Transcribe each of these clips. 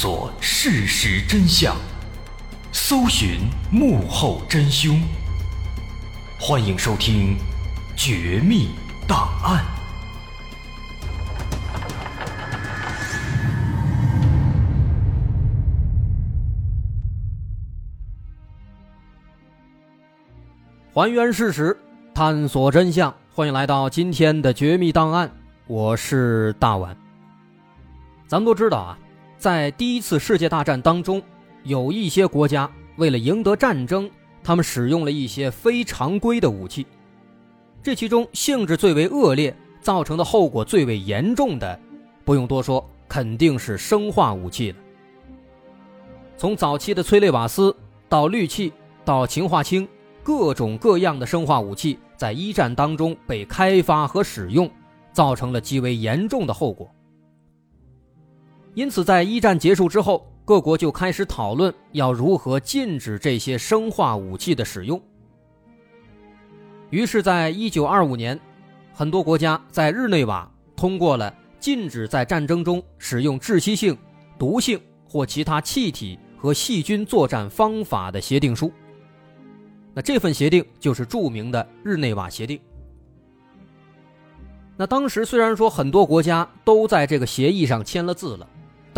索事实真相，搜寻幕后真凶。欢迎收听《绝密档案》。还原事实，探索真相。欢迎来到今天的《绝密档案》，我是大碗。咱们都知道啊，在第一次世界大战当中，有一些国家为了赢得战争，他们使用了一些非常规的武器。这其中性质最为恶劣、造成的后果最为严重的，不用多说，肯定是生化武器了。从早期的催泪瓦斯到氯气到氰化氢。各种各样的生化武器在一战当中被开发和使用，造成了极为严重的后果。因此，在一战结束之后，各国就开始讨论要如何禁止这些生化武器的使用。于是，在一九二五年，很多国家在日内瓦通过了禁止在战争中使用窒息性、毒性或其他气体和细菌作战方法的协定书。那这份协定就是著名的日内瓦协定。那当时虽然说很多国家都在这个协议上签了字了，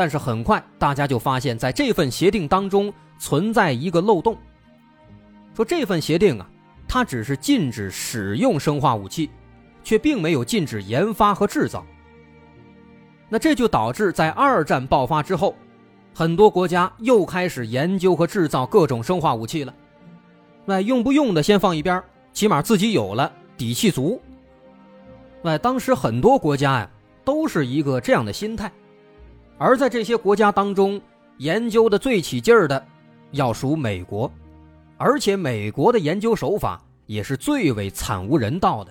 但是很快大家就发现，在这份协定当中存在一个漏洞。说这份协定啊，它只是禁止使用生化武器，却并没有禁止研发和制造。那这就导致在二战爆发之后，很多国家又开始研究和制造各种生化武器了。那用不用的先放一边，起码自己有了底气足。那当时很多国家呀都是一个这样的心态，而在这些国家当中，研究的最起劲儿的要数美国，而且美国的研究手法也是最为惨无人道的。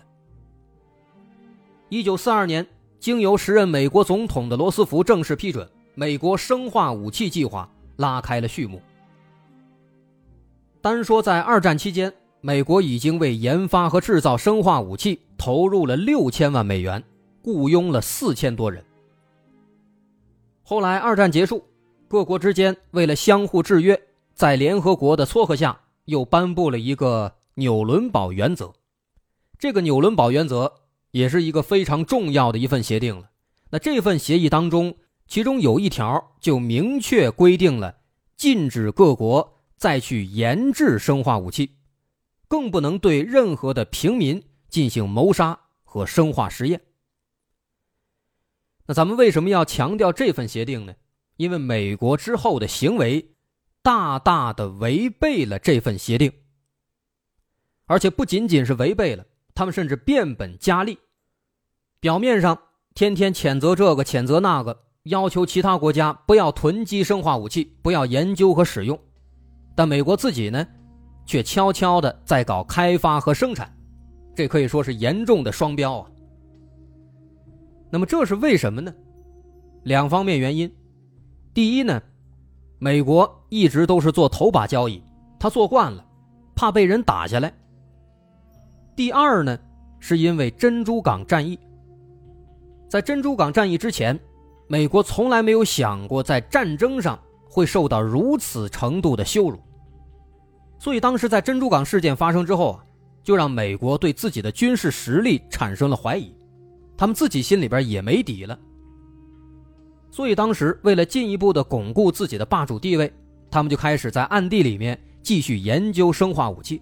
一九四二年，经由时任美国总统的罗斯福正式批准，美国生化武器计划拉开了序幕。单说在二战期间，美国已经为研发和制造生化武器投入了六千万美元，雇佣了四千多人。后来二战结束，各国之间为了相互制约，在联合国的撮合下，又颁布了一个纽伦堡原则。这个纽伦堡原则也是一个非常重要的一份协定了。那这份协议当中，其中有一条就明确规定了禁止各国。再去研制生化武器，更不能对任何的平民进行谋杀和生化实验。那咱们为什么要强调这份协定呢？因为美国之后的行为，大大的违背了这份协定，而且不仅仅是违背了，他们甚至变本加厉。表面上天天谴责这个，谴责那个，要求其他国家不要囤积生化武器，不要研究和使用。但美国自己呢，却悄悄的在搞开发和生产，这可以说是严重的双标啊。那么这是为什么呢？两方面原因。第一呢，美国一直都是做头把交椅，他做惯了，怕被人打下来。第二呢，是因为珍珠港战役。在珍珠港战役之前，美国从来没有想过在战争上会受到如此程度的羞辱。所以当时在珍珠港事件发生之后啊，就让美国对自己的军事实力产生了怀疑，他们自己心里边也没底了。所以当时为了进一步的巩固自己的霸主地位，他们就开始在暗地里面继续研究生化武器。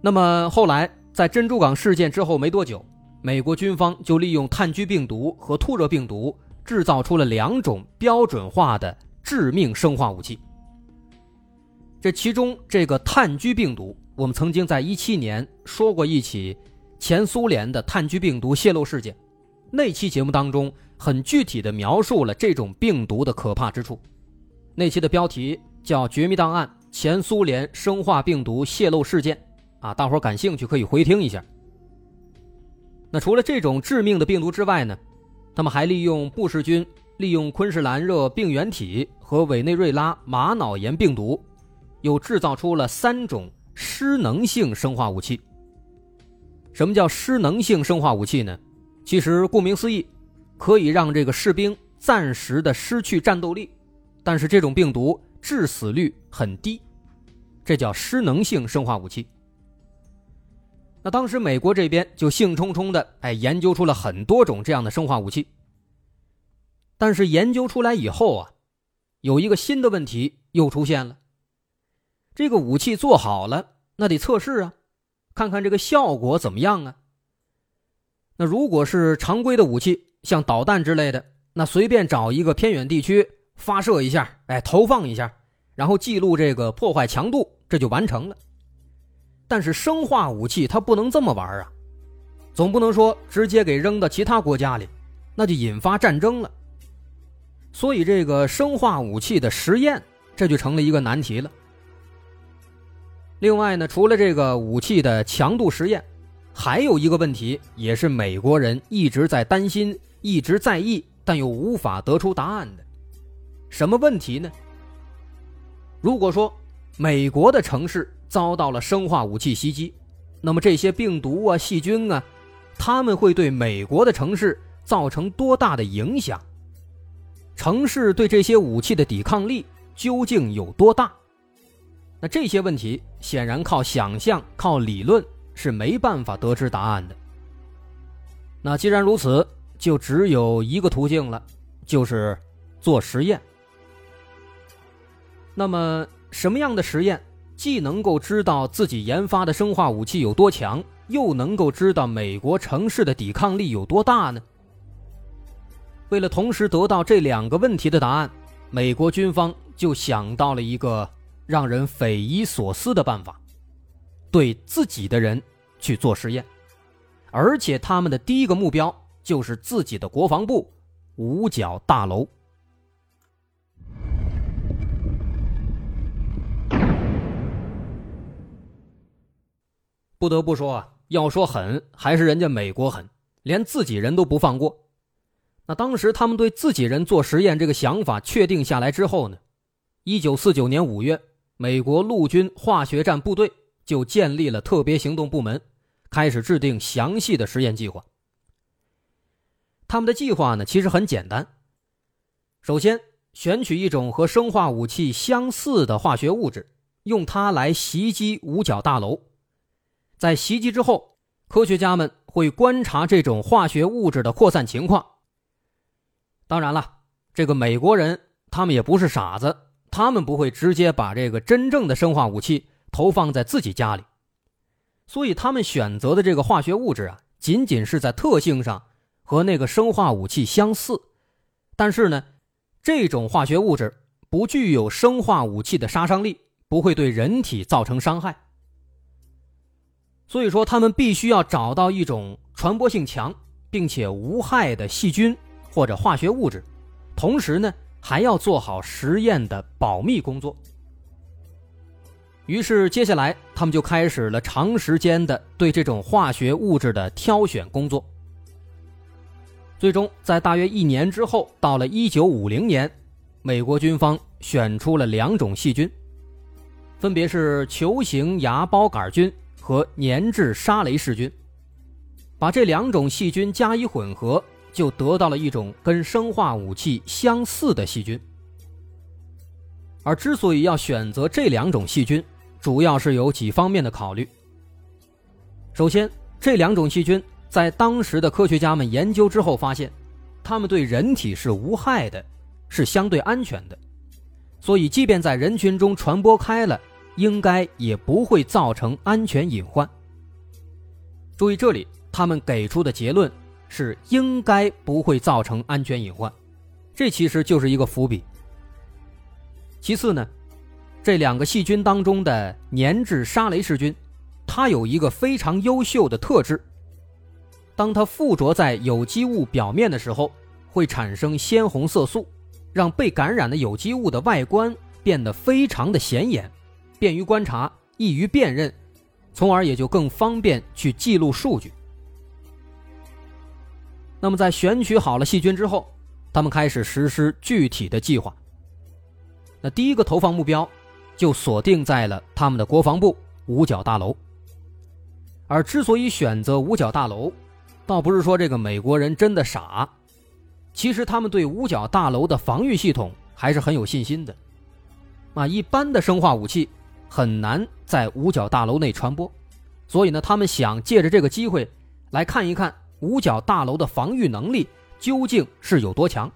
那么后来在珍珠港事件之后没多久，美国军方就利用炭疽病毒和兔热病毒制造出了两种标准化的致命生化武器。这其中，这个炭疽病毒，我们曾经在一七年说过一起前苏联的炭疽病毒泄露事件，那期节目当中很具体的描述了这种病毒的可怕之处。那期的标题叫《绝密档案：前苏联生化病毒泄露事件》，啊，大伙感兴趣可以回听一下。那除了这种致命的病毒之外呢，他们还利用布氏菌、利用昆士兰热病原体和委内瑞拉玛瑙炎病毒。又制造出了三种失能性生化武器。什么叫失能性生化武器呢？其实顾名思义，可以让这个士兵暂时的失去战斗力，但是这种病毒致死率很低，这叫失能性生化武器。那当时美国这边就兴冲冲的哎研究出了很多种这样的生化武器，但是研究出来以后啊，有一个新的问题又出现了。这个武器做好了，那得测试啊，看看这个效果怎么样啊。那如果是常规的武器，像导弹之类的，那随便找一个偏远地区发射一下，哎，投放一下，然后记录这个破坏强度，这就完成了。但是生化武器它不能这么玩啊，总不能说直接给扔到其他国家里，那就引发战争了。所以这个生化武器的实验这就成了一个难题了。另外呢，除了这个武器的强度实验，还有一个问题也是美国人一直在担心、一直在意，但又无法得出答案的。什么问题呢？如果说美国的城市，遭到了生化武器袭击，那么这些病毒啊、细菌啊，他们会对美国的城市造成多大的影响？城市对这些武器的抵抗力究竟有多大？那这些问题显然靠想象、靠理论是没办法得知答案的。那既然如此，就只有一个途径了，就是做实验。那么什么样的实验？既能够知道自己研发的生化武器有多强，又能够知道美国城市的抵抗力有多大呢？为了同时得到这两个问题的答案，美国军方就想到了一个让人匪夷所思的办法：对自己的人去做实验，而且他们的第一个目标就是自己的国防部五角大楼。不得不说啊，要说狠，还是人家美国狠，连自己人都不放过。那当时他们对自己人做实验这个想法确定下来之后呢，一九四九年五月，美国陆军化学战部队就建立了特别行动部门，开始制定详细的实验计划。他们的计划呢，其实很简单。首先，选取一种和生化武器相似的化学物质，用它来袭击五角大楼。在袭击之后，科学家们会观察这种化学物质的扩散情况。当然了，这个美国人他们也不是傻子，他们不会直接把这个真正的生化武器投放在自己家里，所以他们选择的这个化学物质啊，仅仅是在特性上和那个生化武器相似，但是呢，这种化学物质不具有生化武器的杀伤力，不会对人体造成伤害。所以说，他们必须要找到一种传播性强并且无害的细菌或者化学物质，同时呢，还要做好实验的保密工作。于是，接下来他们就开始了长时间的对这种化学物质的挑选工作。最终，在大约一年之后，到了一九五零年，美国军方选出了两种细菌，分别是球形芽孢杆菌。和粘质沙雷氏菌，把这两种细菌加以混合，就得到了一种跟生化武器相似的细菌。而之所以要选择这两种细菌，主要是有几方面的考虑。首先，这两种细菌在当时的科学家们研究之后发现，它们对人体是无害的，是相对安全的，所以即便在人群中传播开了。应该也不会造成安全隐患。注意，这里他们给出的结论是应该不会造成安全隐患，这其实就是一个伏笔。其次呢，这两个细菌当中的粘质沙雷氏菌，它有一个非常优秀的特质：当它附着在有机物表面的时候，会产生鲜红色素，让被感染的有机物的外观变得非常的显眼。便于观察，易于辨认，从而也就更方便去记录数据。那么，在选取好了细菌之后，他们开始实施具体的计划。那第一个投放目标就锁定在了他们的国防部五角大楼。而之所以选择五角大楼，倒不是说这个美国人真的傻，其实他们对五角大楼的防御系统还是很有信心的。啊，一般的生化武器很难在五角大楼内传播，所以呢，他们想借着这个机会来看一看五角大楼的防御能力究竟是有多强。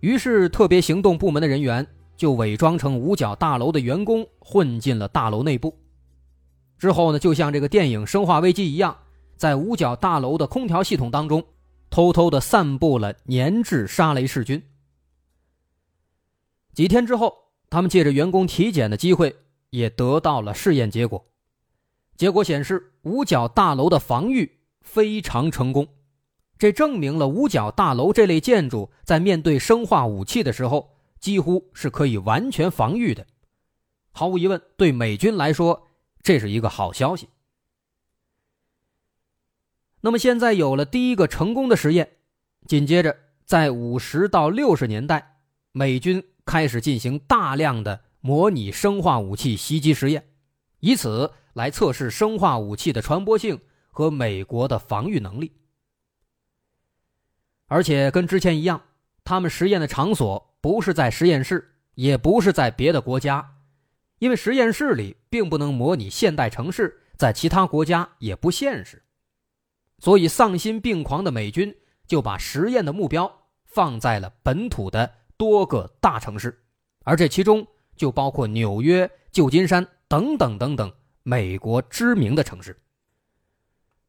于是，特别行动部门的人员就伪装成五角大楼的员工，混进了大楼内部。之后呢，就像这个电影《生化危机》一样，在五角大楼的空调系统当中，偷偷的散布了粘质沙雷氏菌。几天之后，他们借着员工体检的机会，也得到了试验结果。结果显示，五角大楼的防御非常成功，这证明了五角大楼这类建筑在面对生化武器的时候，几乎是可以完全防御的。毫无疑问，对美军来说，这是一个好消息。那么，现在有了第一个成功的实验，紧接着，在五十到六十年代，美军。开始进行大量的模拟生化武器袭击实验，以此来测试生化武器的传播性和美国的防御能力。而且跟之前一样，他们实验的场所不是在实验室，也不是在别的国家，因为实验室里并不能模拟现代城市，在其他国家也不现实。所以丧心病狂的美军就把实验的目标放在了本土的。多个大城市，而这其中就包括纽约、旧金山等等等等美国知名的城市。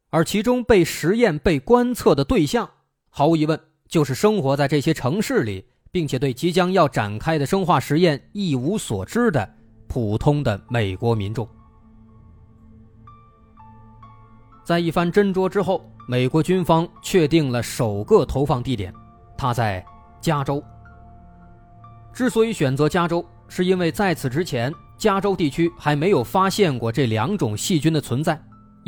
而其中被实验、被观测的对象，毫无疑问就是生活在这些城市里，并且对即将要展开的生化实验一无所知的普通的美国民众。在一番斟酌之后，美国军方确定了首个投放地点，它在加州。之所以选择加州，是因为在此之前，加州地区还没有发现过这两种细菌的存在，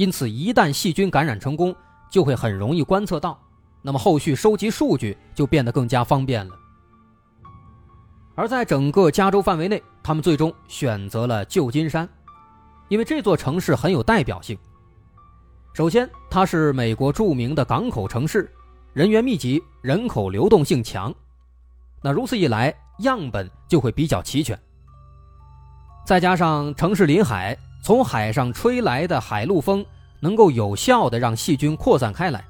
因此一旦细菌感染成功，就会很容易观测到，那么后续收集数据就变得更加方便了。而在整个加州范围内，他们最终选择了旧金山，因为这座城市很有代表性。首先，它是美国著名的港口城市，人员密集，人口流动性强，那如此一来。样本就会比较齐全，再加上城市临海，从海上吹来的海陆风能够有效的让细菌扩散开来，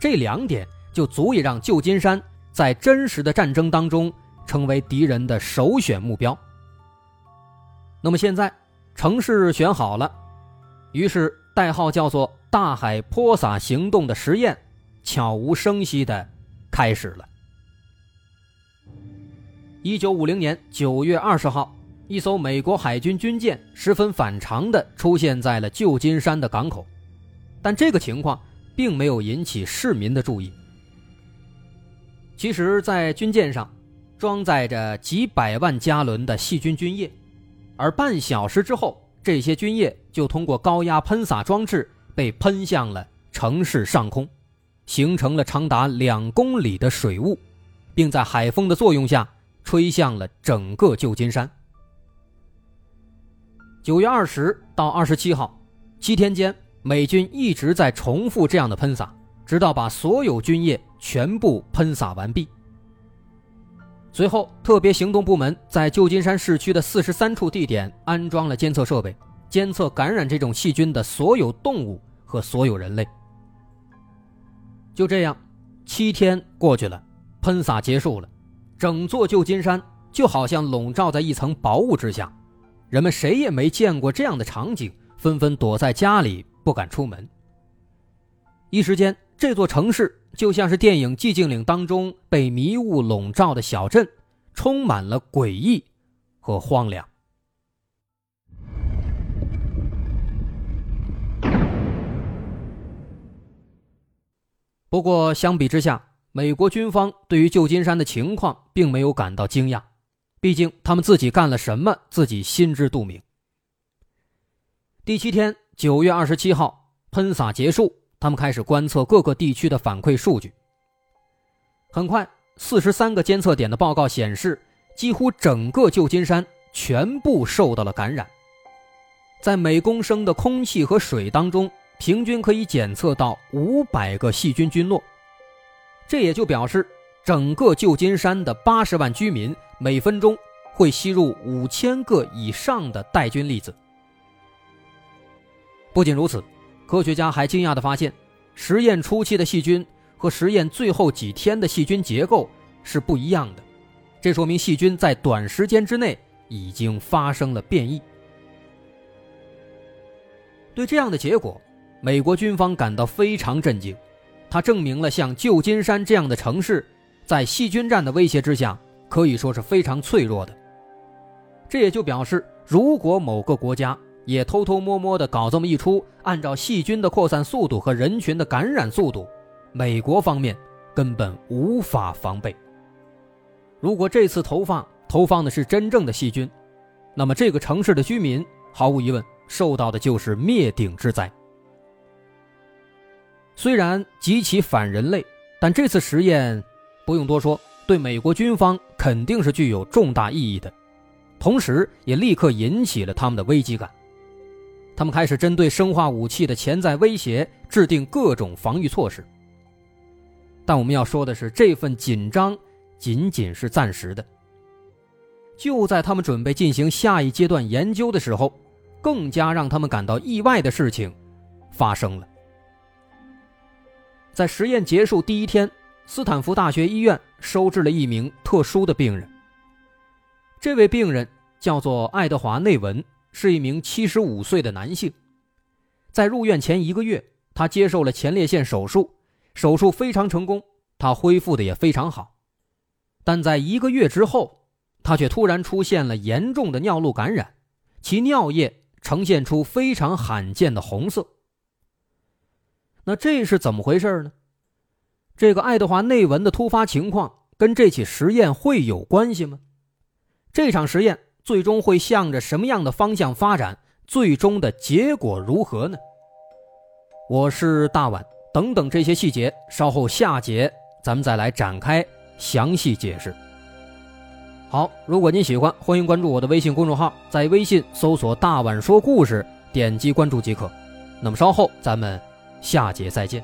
这两点就足以让旧金山在真实的战争当中成为敌人的首选目标。那么现在城市选好了，于是代号叫做“大海泼洒行动”的实验悄无声息的开始了。一九五零年九月二十号，一艘美国海军军舰十分反常地出现在了旧金山的港口，但这个情况并没有引起市民的注意。其实，在军舰上装载着几百万加仑的细菌菌液，而半小时之后，这些菌液就通过高压喷洒装置被喷向了城市上空，形成了长达两公里的水雾，并在海风的作用下。吹向了整个旧金山。九月二十到二十七号，七天间，美军一直在重复这样的喷洒，直到把所有菌液全部喷洒完毕。随后，特别行动部门在旧金山市区的四十三处地点安装了监测设备，监测感染这种细菌的所有动物和所有人类。就这样，七天过去了，喷洒结束了。整座旧金山就好像笼罩在一层薄雾之下，人们谁也没见过这样的场景，纷纷躲在家里不敢出门。一时间，这座城市就像是电影《寂静岭》当中被迷雾笼罩的小镇，充满了诡异和荒凉。不过，相比之下，美国军方对于旧金山的情况并没有感到惊讶，毕竟他们自己干了什么，自己心知肚明。第七天，九月二十七号，喷洒结束，他们开始观测各个地区的反馈数据。很快，四十三个监测点的报告显示，几乎整个旧金山全部受到了感染，在每公升的空气和水当中，平均可以检测到五百个细菌菌落。这也就表示整个旧金山的八十万居民每分钟会吸入五千个以上的带菌粒子。不仅如此，科学家还惊讶地发现，实验初期的细菌和实验最后几天的细菌结构是不一样的，这说明细菌在短时间之内已经发生了变异。对这样的结果，美国军方感到非常震惊，它证明了像旧金山这样的城市，在细菌战的威胁之下，可以说是非常脆弱的。这也就表示，如果某个国家，也偷偷摸摸的搞这么一出，按照细菌的扩散速度和人群的感染速度，美国方面根本无法防备。如果这次投放投放的是真正的细菌，那么这个城市的居民毫无疑问受到的就是灭顶之灾。虽然极其反人类，但这次实验不用多说，对美国军方肯定是具有重大意义的，同时也立刻引起了他们的危机感。他们开始针对生化武器的潜在威胁制定各种防御措施。但我们要说的是，这份紧张仅仅是暂时的。就在他们准备进行下一阶段研究的时候，更加让他们感到意外的事情发生了。在实验结束第一天，斯坦福大学医院收治了一名特殊的病人。这位病人叫做爱德华内文。是一名七十五岁的男性，在入院前一个月，他接受了前列腺手术，手术非常成功，他恢复的也非常好。但在一个月之后，他却突然出现了严重的尿路感染，其尿液呈现出非常罕见的红色。那这是怎么回事呢？这个爱德华内文的突发情况跟这起实验会有关系吗？这场实验。最终会向着什么样的方向发展？最终的结果如何呢？我是大碗，等等这些细节，稍后下节咱们再来展开详细解释。好，如果您喜欢，欢迎关注我的微信公众号，在微信搜索“大碗说故事”，点击关注即可。那么稍后咱们下节再见。